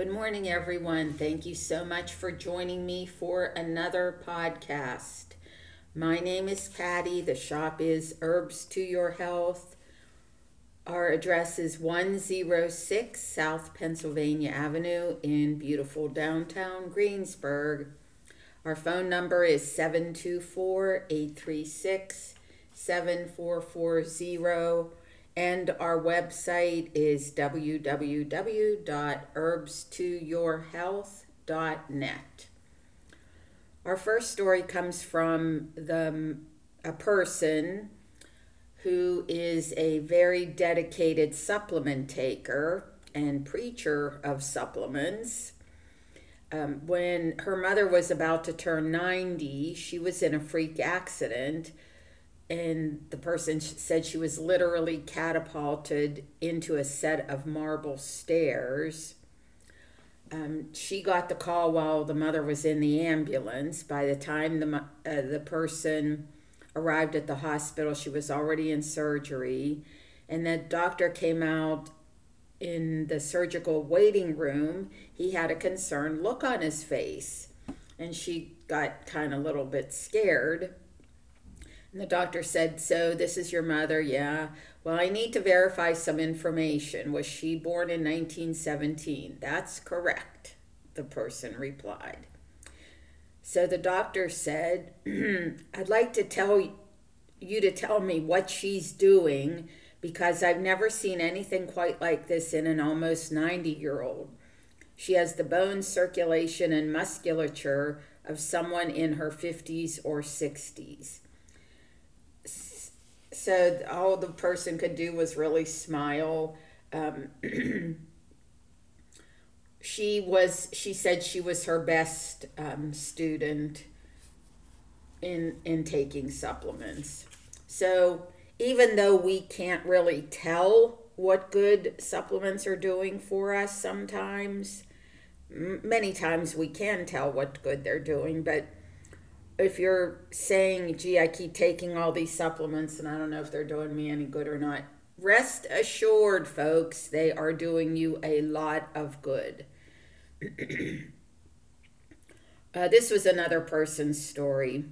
Good morning, everyone. Thank you so much for joining me for another podcast. My name is Patty. The shop is Herbs to Your Health. Our address is 106 South Pennsylvania Avenue in beautiful downtown Greensburg. Our phone number is 724 836 7440 and our website is www.herbstoyourhealth.net. Our first story comes from the a person who is a very dedicated supplement taker and preacher of supplements. Um, when her mother was about to turn 90, she was in a freak accident and the person said she was literally catapulted into a set of marble stairs. Um, she got the call while the mother was in the ambulance. By the time the uh, the person arrived at the hospital, she was already in surgery, and the doctor came out in the surgical waiting room. He had a concerned look on his face, and she got kind of a little bit scared and the doctor said, So this is your mother? Yeah. Well, I need to verify some information. Was she born in 1917? That's correct, the person replied. So the doctor said, I'd like to tell you to tell me what she's doing because I've never seen anything quite like this in an almost 90 year old. She has the bone circulation and musculature of someone in her 50s or 60s said all the person could do was really smile. Um, she was she said she was her best um, student in in taking supplements. So even though we can't really tell what good supplements are doing for us sometimes, many times we can tell what good they're doing, but if you're saying, gee, I keep taking all these supplements and I don't know if they're doing me any good or not, rest assured, folks, they are doing you a lot of good. uh, this was another person's story.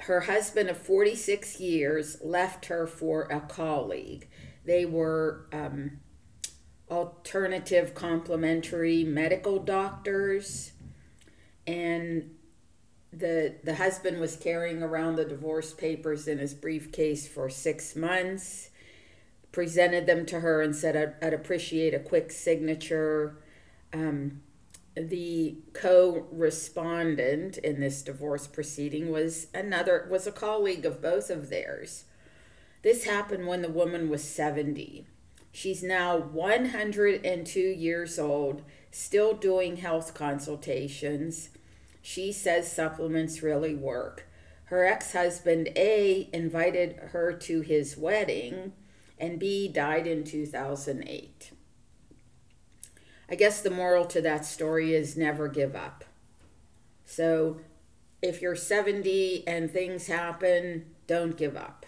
Her husband of 46 years left her for a colleague. They were um, alternative complementary medical doctors, and the the husband was carrying around the divorce papers in his briefcase for six months presented them to her and said i'd, I'd appreciate a quick signature. Um, the co-respondent in this divorce proceeding was another was a colleague of both of theirs. This happened when the woman was 70 she's now 102 years old still doing health consultations she says supplements really work. Her ex husband, A, invited her to his wedding, and B died in 2008. I guess the moral to that story is never give up. So if you're 70 and things happen, don't give up.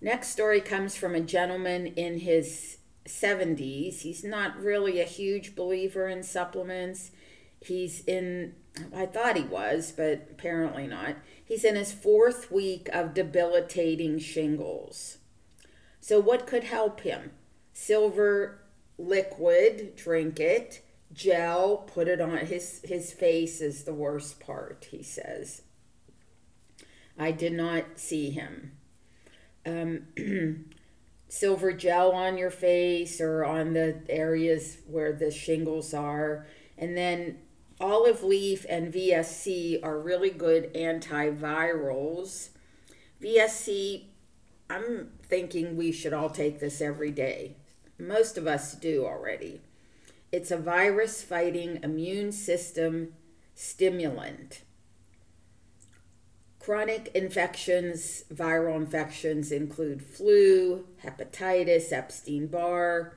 Next story comes from a gentleman in his 70s. He's not really a huge believer in supplements he's in I thought he was, but apparently not. He's in his fourth week of debilitating shingles. So, what could help him? Silver liquid, drink it. Gel, put it on his his face is the worst part, he says. I did not see him. Um, silver gel on your face or on the areas where the shingles are, and then olive leaf and VSC are really good antivirals. VSC, I'm thinking we should all take this every day. Most of us do already. It's a virus fighting immune system stimulant. Chronic infections, viral infections include flu, hepatitis, Epstein Barr,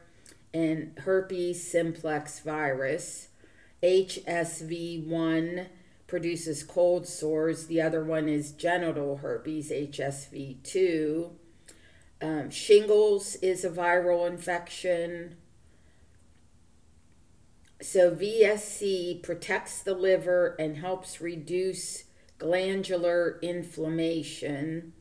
and herpes simplex virus. HSV1 produces cold sores. The other one is genital herpes, HSV2. Um, shingles is a viral infection. so VSC protects the liver and helps reduce glandular inflammation.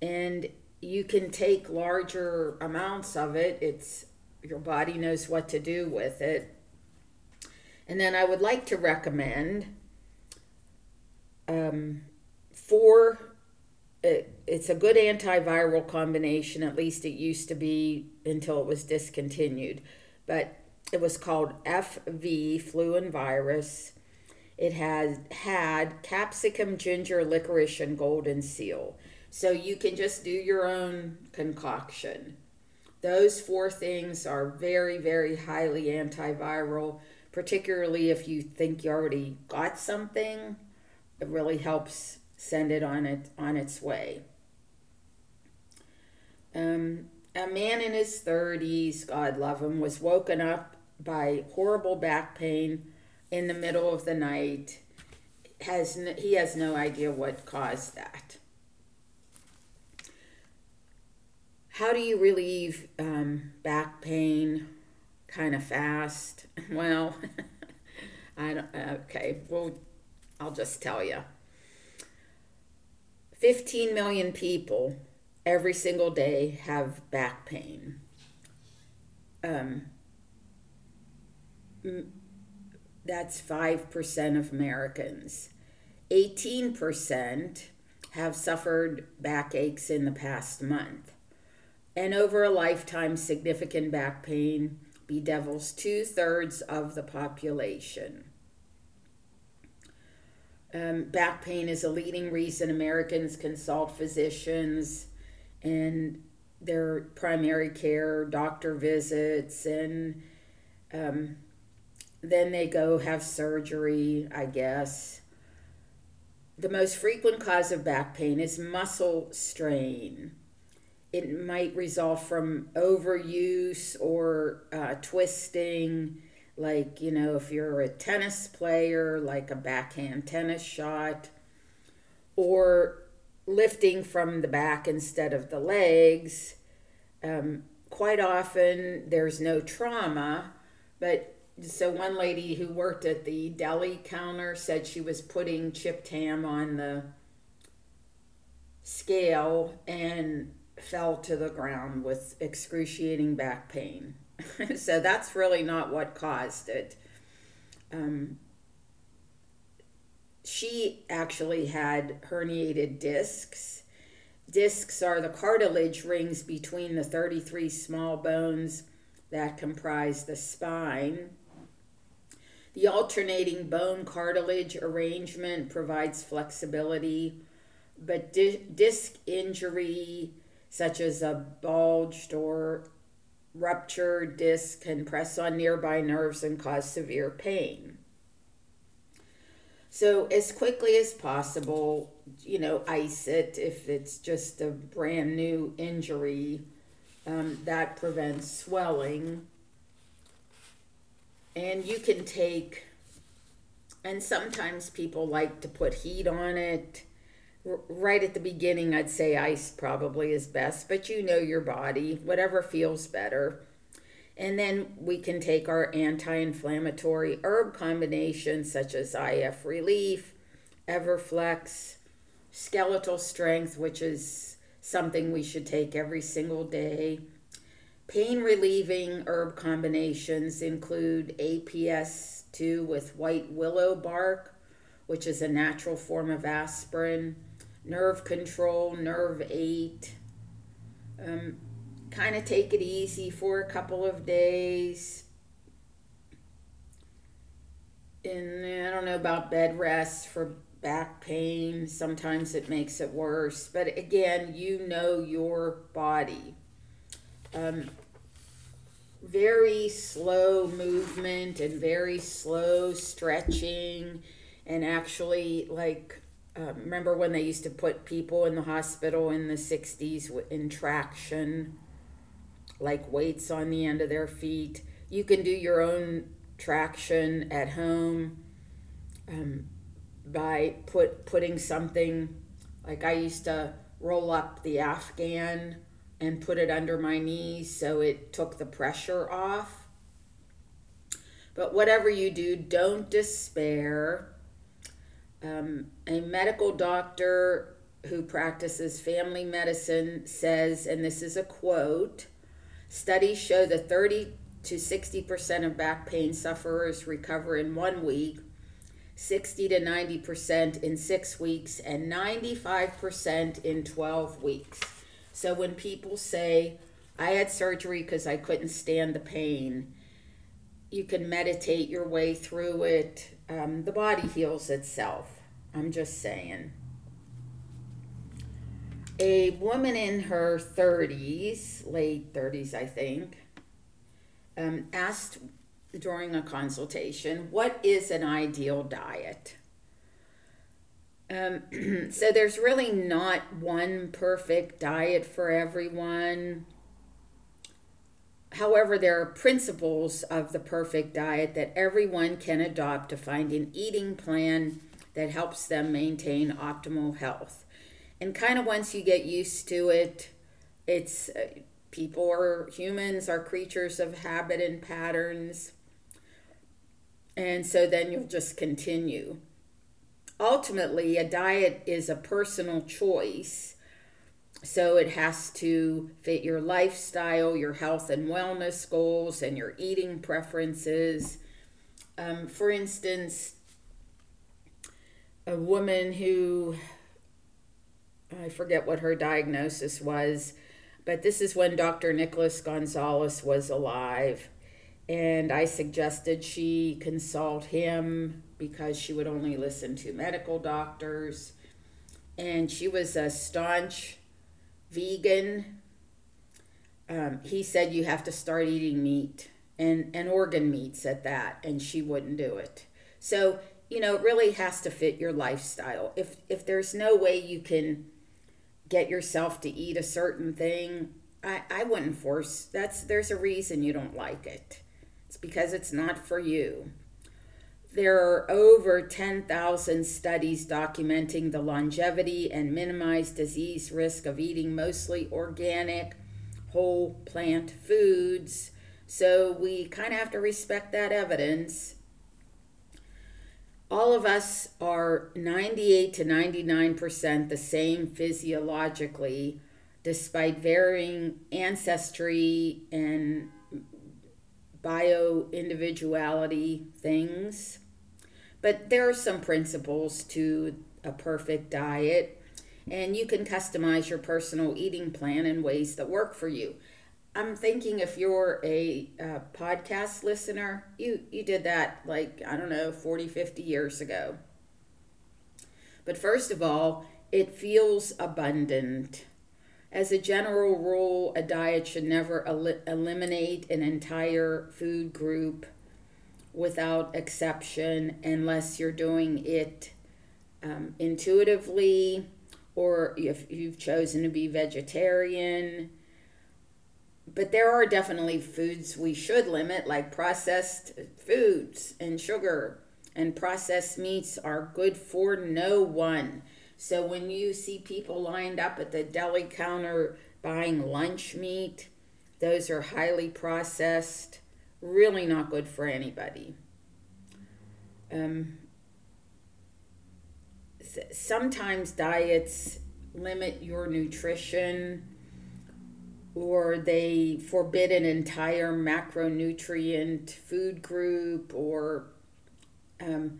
And you can take larger amounts of it. It's your body knows what to do with it. And then I would like to recommend um, four. It, it's a good antiviral combination. At least it used to be until it was discontinued. But it was called FV, flu and virus. It has had capsicum, ginger, licorice, and golden seal. So you can just do your own concoction. Those four things are very, very highly antiviral, particularly if you think you already got something. It really helps send it on it on its way. Um, a man in his 30s, God love him, was woken up by horrible back pain in the middle of the night. Has he has no idea what caused that. How do you relieve um, back pain kind of fast? Well, I don't. Okay, well, I'll just tell you. 15 million people every single day have back pain. Um, that's 5% of Americans. 18% have suffered backaches in the past month. And over a lifetime, significant back pain bedevils two thirds of the population. Um, back pain is a leading reason Americans consult physicians and their primary care, doctor visits, and um, then they go have surgery, I guess. The most frequent cause of back pain is muscle strain. It might result from overuse or uh, twisting, like, you know, if you're a tennis player, like a backhand tennis shot, or lifting from the back instead of the legs. Um, quite often there's no trauma, but so one lady who worked at the deli counter said she was putting chipped ham on the scale and fell to the ground with excruciating back pain. so that's really not what caused it. Um, she actually had herniated discs. Discs are the cartilage rings between the 33 small bones that comprise the spine. The alternating bone cartilage arrangement provides flexibility, but di- disc injury, such as a bulged or ruptured disc, can press on nearby nerves and cause severe pain. So, as quickly as possible, you know, ice it if it's just a brand new injury. Um, that prevents swelling and you can take and sometimes people like to put heat on it right at the beginning i'd say ice probably is best but you know your body whatever feels better. And then we can take our anti-inflammatory herb combinations such as if relief everflex skeletal strength which is something we should take every single day. Pain relieving herb combinations include APS2 with white willow bark, which is a natural form of aspirin, nerve control, nerve 8. Um, kind of take it easy for a couple of days. And I don't know about bed rest for back pain. Sometimes it makes it worse. But again, you know your body um, very slow movement and very slow stretching and actually like uh, remember when they used to put people in the hospital in the 60s in traction like weights on the end of their feet you can do your own traction at home um, by put putting something like i used to roll up the afghan and put it under my knees so it took the pressure off. But whatever you do, don't despair. Um, a medical doctor who practices family medicine says, and this is a quote studies show that 30 to 60% of back pain sufferers recover in one week, 60 to 90% in six weeks, and 95% in 12 weeks. So when people say, I had surgery because I couldn't stand the pain, you can meditate your way through it. Um, the body heals itself. I'm just saying. A woman in her 30s, late 30s, I think, um, asked during a consultation, What is an ideal diet? Um, so there's really not one perfect diet for everyone. However, there are principles of the perfect diet that everyone can adopt to find an eating plan that helps them maintain optimal health. And kind of once you get used to it, it's uh, people are humans are creatures of habit and patterns. And so then you'll just continue. Ultimately, a diet is a personal choice. So it has to fit your lifestyle, your health and wellness goals, and your eating preferences. Um, for instance, a woman who I forget what her diagnosis was, but this is when Dr. Nicholas Gonzalez was alive. And I suggested she consult him because she would only listen to medical doctors. And she was a staunch vegan. Um, he said you have to start eating meat and, and organ meats at that, and she wouldn't do it. So you know, it really has to fit your lifestyle. If if there's no way you can get yourself to eat a certain thing, I, I wouldn't force that's there's a reason you don't like it. It's because it's not for you. There are over 10,000 studies documenting the longevity and minimized disease risk of eating mostly organic, whole plant foods. So we kind of have to respect that evidence all of us are 98 to 99% the same physiologically, despite varying ancestry and bio individuality things. But there are some principles to a perfect diet, and you can customize your personal eating plan in ways that work for you. I'm thinking if you're a uh, podcast listener, you, you did that like, I don't know, 40, 50 years ago. But first of all, it feels abundant. As a general rule, a diet should never el- eliminate an entire food group without exception unless you're doing it um, intuitively or if you've chosen to be vegetarian but there are definitely foods we should limit, like processed foods and sugar. And processed meats are good for no one. So when you see people lined up at the deli counter buying lunch meat, those are highly processed, really not good for anybody. Um, sometimes diets limit your nutrition or they forbid an entire macronutrient food group or um,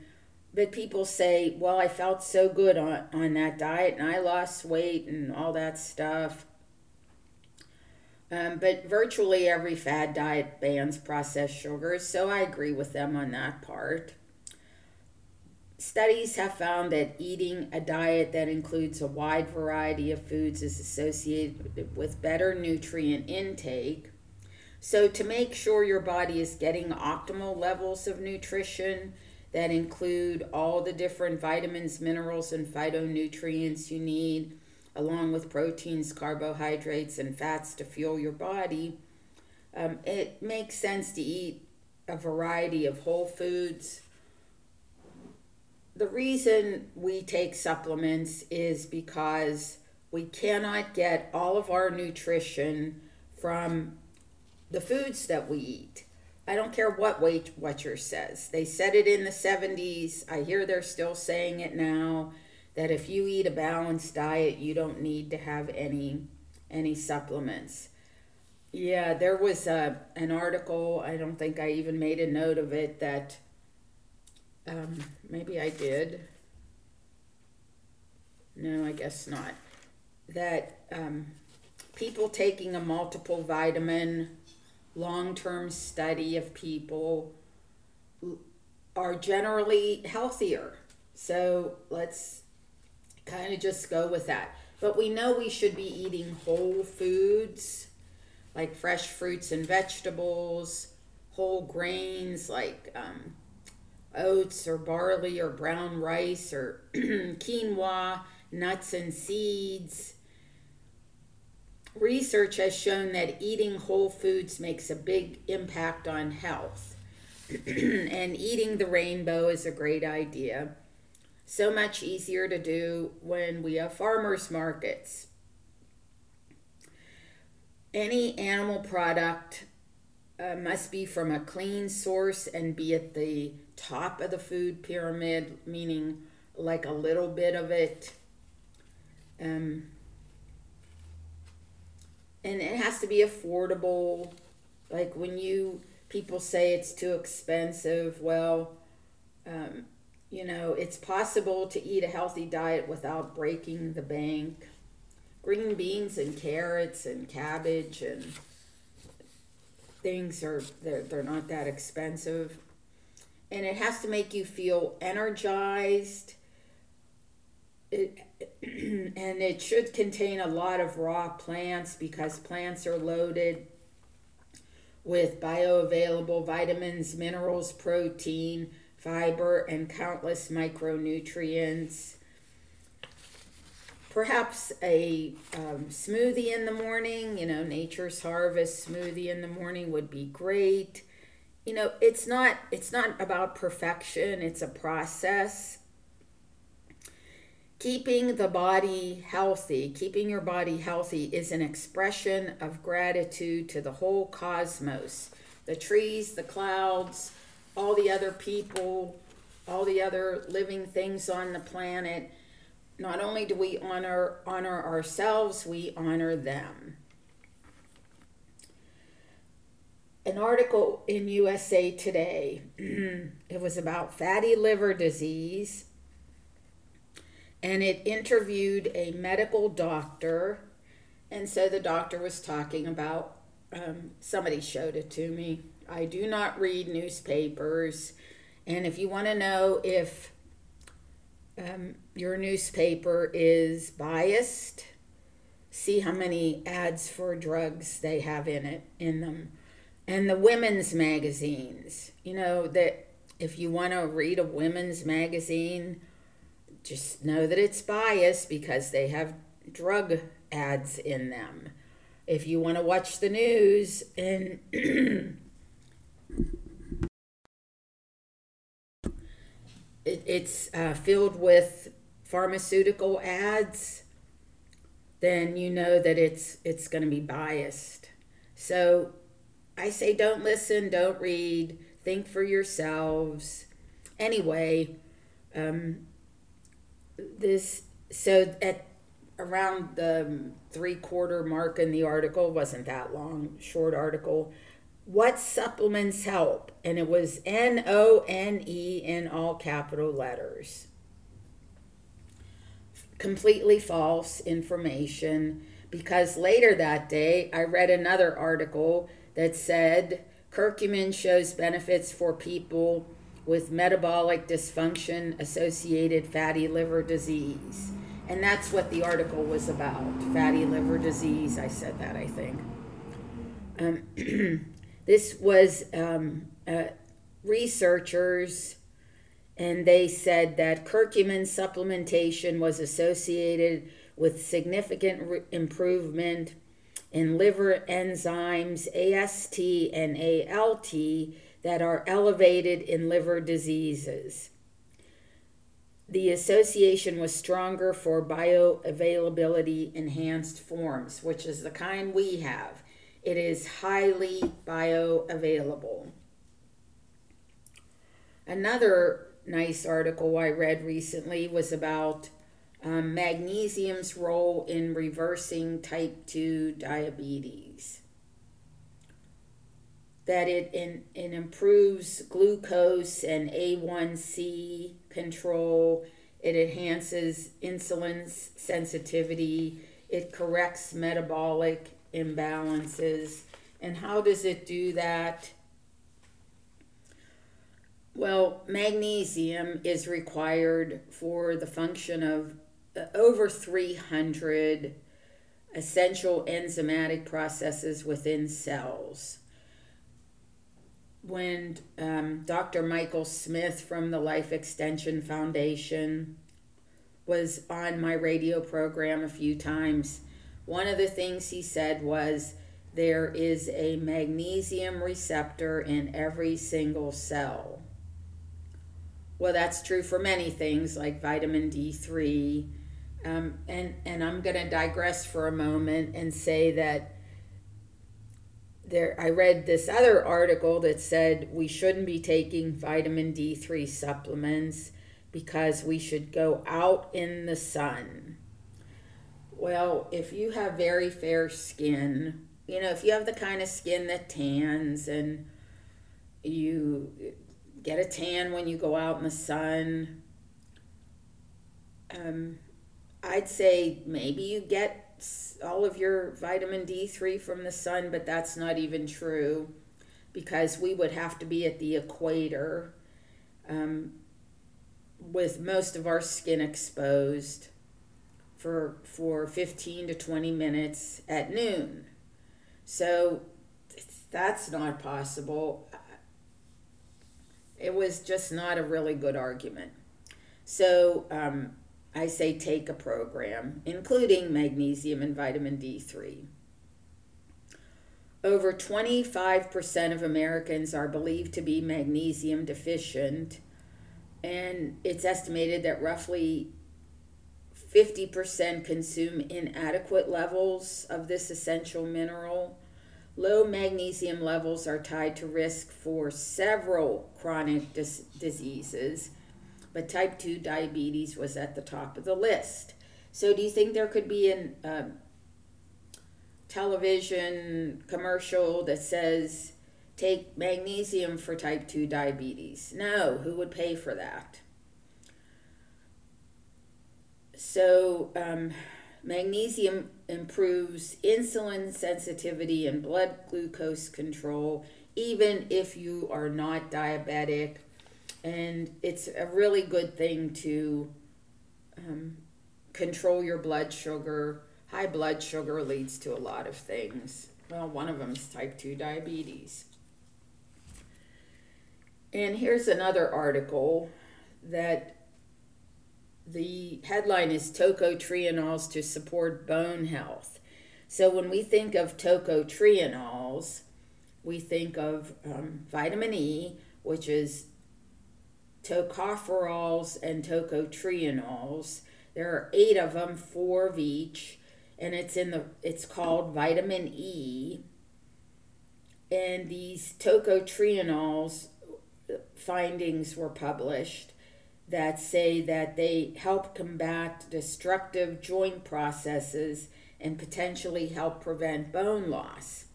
but people say well i felt so good on, on that diet and i lost weight and all that stuff. Um, but virtually every fad diet bans processed sugars so i agree with them on that part Studies have found that eating a diet that includes a wide variety of foods is associated with better nutrient intake. So, to make sure your body is getting optimal levels of nutrition that include all the different vitamins, minerals, and phytonutrients you need, along with proteins, carbohydrates, and fats to fuel your body, um, it makes sense to eat a variety of whole foods the reason we take supplements is because we cannot get all of our nutrition from the foods that we eat. I don't care what Weight Watcher says. They said it in the 70s. I hear they're still saying it now that if you eat a balanced diet, you don't need to have any any supplements. Yeah, there was a, an article, I don't think I even made a note of it, that um, maybe I did. No, I guess not. That um, people taking a multiple vitamin long term study of people are generally healthier. So let's kind of just go with that. But we know we should be eating whole foods like fresh fruits and vegetables, whole grains like um, oats or barley or brown rice or quinoa, nuts and seeds. Research has shown that eating whole foods makes a big impact on health. and eating the rainbow is a great idea. So much easier to do when we have farmers markets. Any animal product uh, must be from a clean source and be at the top of the food pyramid, meaning like a little bit of it. Um, and it has to be affordable. Like when you people say it's too expensive, well, um, you know, it's possible to eat a healthy diet without breaking the bank. Green beans and carrots and cabbage and things are they're, they're not that expensive. And it has to make you feel energized. It, and it should contain a lot of raw plants because plants are loaded with bioavailable vitamins, minerals, protein, fiber, and countless micronutrients. Perhaps a um, smoothie in the morning, you know, Nature's Harvest smoothie in the morning would be great. You know, it's not it's not about perfection, it's a process. Keeping the body healthy, keeping your body healthy is an expression of gratitude to the whole cosmos the trees, the clouds, all the other people, all the other living things on the planet. Not only do we honor honor ourselves, we honor them. An article in USA Today. it was about fatty liver disease and it interviewed a medical doctor and so the doctor was talking about um, somebody showed it to me I do not read newspapers. And if you want to know if um, your newspaper is biased, see how many ads for drugs they have in it in them. And the women's magazines, you know, that if you want to read a women's magazine, just know that it's biased because they have drug ads in them. If you want to watch the news and it, it's uh, filled with pharmaceutical ads, then you know that it's it's going to be biased. So I say don't listen, don't read, think for yourselves. Anyway, um, this so at around the three quarter mark in the article wasn't that long, short article what supplements help? And it was N O N E in all capital letters. Completely false information because later that day I read another article that said curcumin shows benefits for people with metabolic dysfunction associated fatty liver disease. And that's what the article was about fatty liver disease. I said that, I think. Um, This was um, uh, researchers, and they said that curcumin supplementation was associated with significant re- improvement in liver enzymes AST and ALT that are elevated in liver diseases. The association was stronger for bioavailability enhanced forms, which is the kind we have. It is highly bioavailable. Another nice article I read recently was about um, magnesium's role in reversing type 2 diabetes. That it, in, it improves glucose and A1C control, it enhances insulin sensitivity, it corrects metabolic imbalances. And how does it do that? Well, magnesium is required for the function of over 300 essential enzymatic processes within cells. When um, Dr. Michael Smith from the Life Extension Foundation was on my radio program a few times, one of the things he said was there is a magnesium receptor in every single cell. Well, that's true for many things like vitamin D3. Um, and, and I'm going to digress for a moment and say that there I read this other article that said we shouldn't be taking vitamin D3 supplements because we should go out in the sun. Well, if you have very fair skin, you know, if you have the kind of skin that tans and you get a tan when you go out in the sun. Um, I'd say maybe you get all of your vitamin D3 from the sun, but that's not even true because we would have to be at the equator um, with most of our skin exposed for for 15 to 20 minutes at noon. So that's not possible it was just not a really good argument. So um, I say take a program, including magnesium and vitamin D3. Over 25% of Americans are believed to be magnesium deficient, and it's estimated that roughly 50% consume inadequate levels of this essential mineral Low magnesium levels are tied to risk for several chronic dis- diseases, but type 2 diabetes was at the top of the list. So, do you think there could be a uh, television commercial that says, take magnesium for type 2 diabetes? No, who would pay for that? So, um, Magnesium improves insulin sensitivity and blood glucose control, even if you are not diabetic. And it's a really good thing to um, control your blood sugar. High blood sugar leads to a lot of things. Well, one of them is type 2 diabetes. And here's another article that the headline is tocotrienols to support bone health. So when we think of tocotrienols, we think of um, vitamin E, which is tocopherols and tocotrienols. There are eight of them, four of each, and it's in the it's called vitamin E. And these tocotrienols findings were published that say that they help combat destructive joint processes and potentially help prevent bone loss.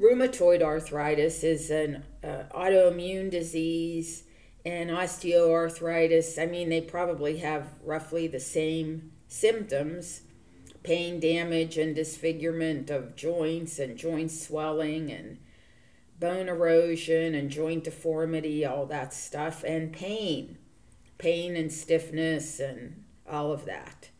Rheumatoid arthritis is an uh, autoimmune disease, and osteoarthritis, I mean, they probably have roughly the same symptoms pain, damage, and disfigurement of joints, and joint swelling, and bone erosion, and joint deformity, all that stuff, and pain pain and stiffness and all of that.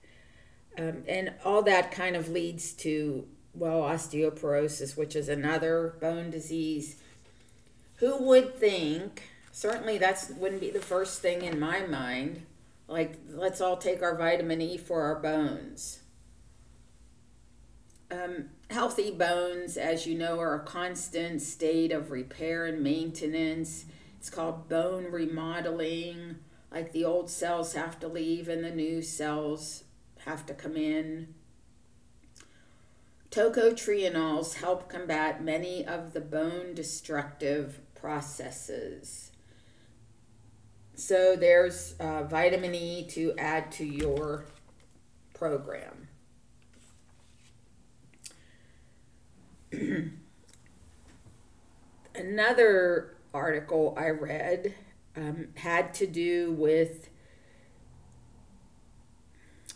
Um, and all that kind of leads to, well, osteoporosis, which is another bone disease. Who would think, certainly that wouldn't be the first thing in my mind, like, let's all take our vitamin E for our bones. Um, healthy bones, as you know, are a constant state of repair and maintenance. It's called bone remodeling like the old cells have to leave and the new cells have to come in. Tocotrienols help combat many of the bone destructive processes. So there's uh, vitamin E to add to your program. Another article I read um, had to do with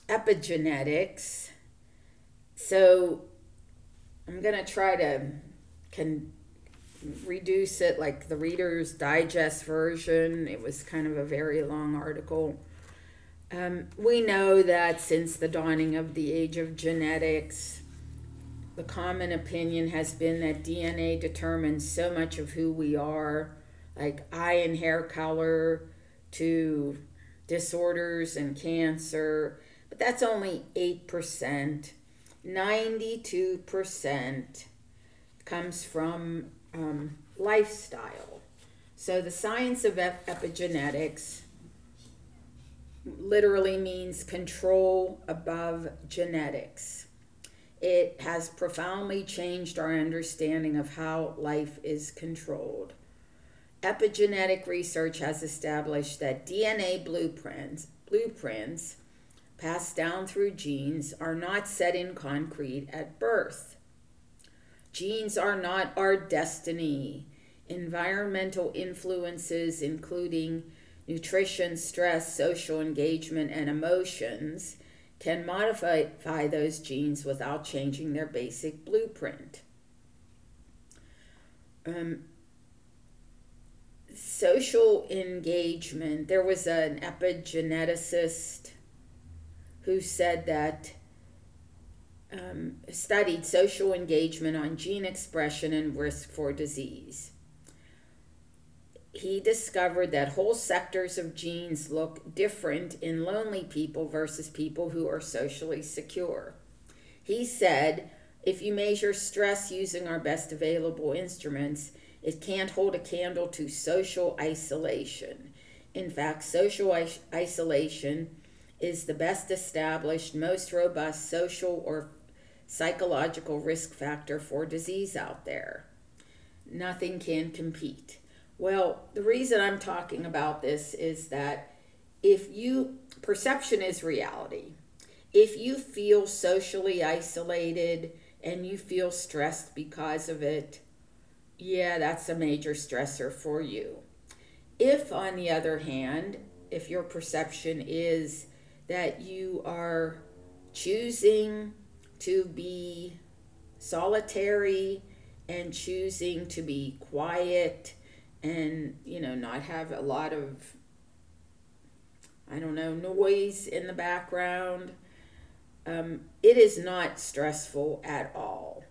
epigenetics. So I'm going to try to can reduce it like the Reader's Digest version. It was kind of a very long article. Um, we know that since the dawning of the age of genetics, the common opinion has been that DNA determines so much of who we are, like eye and hair color to disorders and cancer, but that's only 8%. 92% comes from um, lifestyle. So the science of ep- epigenetics literally means control above genetics. It has profoundly changed our understanding of how life is controlled. Epigenetic research has established that DNA blueprints, blueprints passed down through genes are not set in concrete at birth. Genes are not our destiny. Environmental influences, including nutrition, stress, social engagement, and emotions, can modify those genes without changing their basic blueprint. Um, social engagement, there was an epigeneticist who said that um, studied social engagement on gene expression and risk for disease. He discovered that whole sectors of genes look different in lonely people versus people who are socially secure. He said, if you measure stress using our best available instruments, it can't hold a candle to social isolation. In fact, social isolation is the best established, most robust social or psychological risk factor for disease out there. Nothing can compete. Well, the reason I'm talking about this is that if you, perception is reality. If you feel socially isolated and you feel stressed because of it, yeah, that's a major stressor for you. If, on the other hand, if your perception is that you are choosing to be solitary and choosing to be quiet and you know not have a lot of i don't know noise in the background. Um, it is not stressful at all.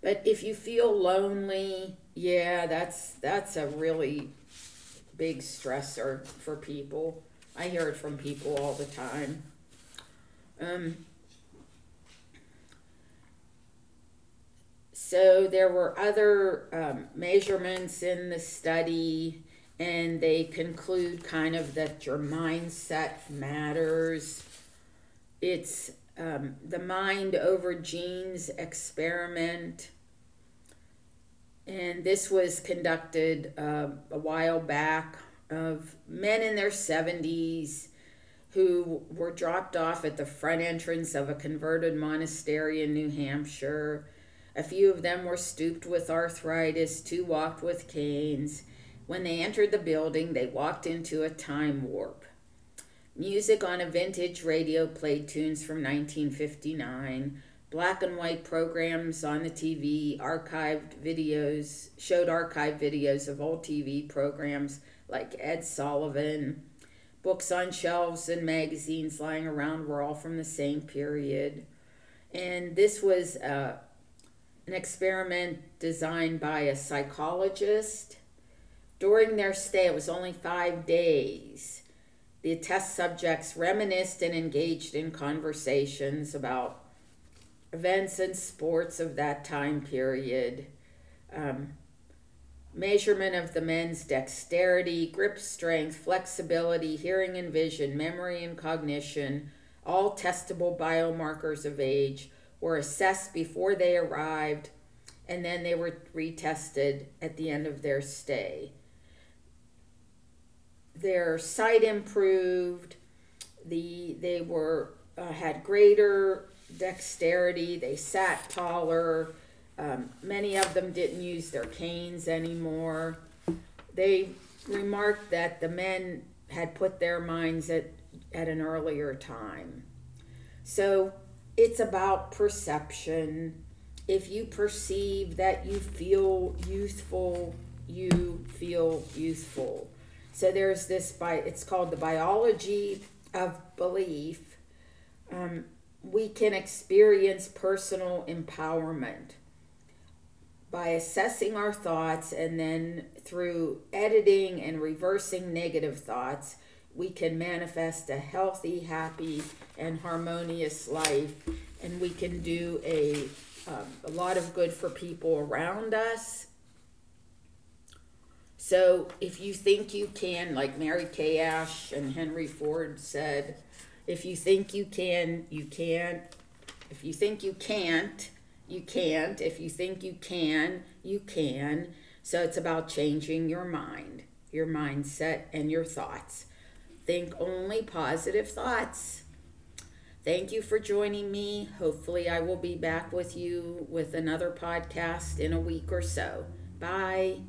But if you feel lonely yeah that's that's a really big stressor for people. I hear it from people all the time. Um, So there were other um, measurements in the study, and they conclude kind of that your mindset matters. It's um, the mind over genes experiment. And this was conducted uh, a while back of men in their 70s who were dropped off at the front entrance of a converted monastery in New Hampshire a few of them were stooped with arthritis, two walked with canes. When they entered the building, they walked into a time warp. Music on a vintage radio played tunes from 1959. Black and white programs on the TV, archived videos, showed archived videos of old TV programs like Ed Sullivan. Books on shelves and magazines lying around were all from the same period. And this was uh, an experiment designed by a psychologist. During their stay, it was only five days. The test subjects reminisced and engaged in conversations about events and sports of that time period. Um, measurement of the men's dexterity, grip strength, flexibility, hearing and vision, memory and cognition, all testable biomarkers of age were assessed before they arrived, and then they were retested at the end of their stay. their sight improved. The they were uh, had greater dexterity. They sat taller. Um, many of them didn't use their canes anymore. They remarked that the men had put their minds at, at an earlier time. So it's about perception. If you perceive that you feel youthful, you feel youthful. So there's this by it's called the biology of belief. Um, we can experience personal empowerment by assessing our thoughts and then through editing and reversing negative thoughts we can manifest a healthy happy and harmonious life and we can do a, um, a lot of good for people around us so if you think you can like mary kay ash and henry ford said if you think you can you can if you think you can't you can't. If you think you can, you can. So it's about changing your mind, your mindset, and your thoughts. Think only positive thoughts. Thank you for joining me. Hopefully, I will be back with you with another podcast in a week or so. Bye.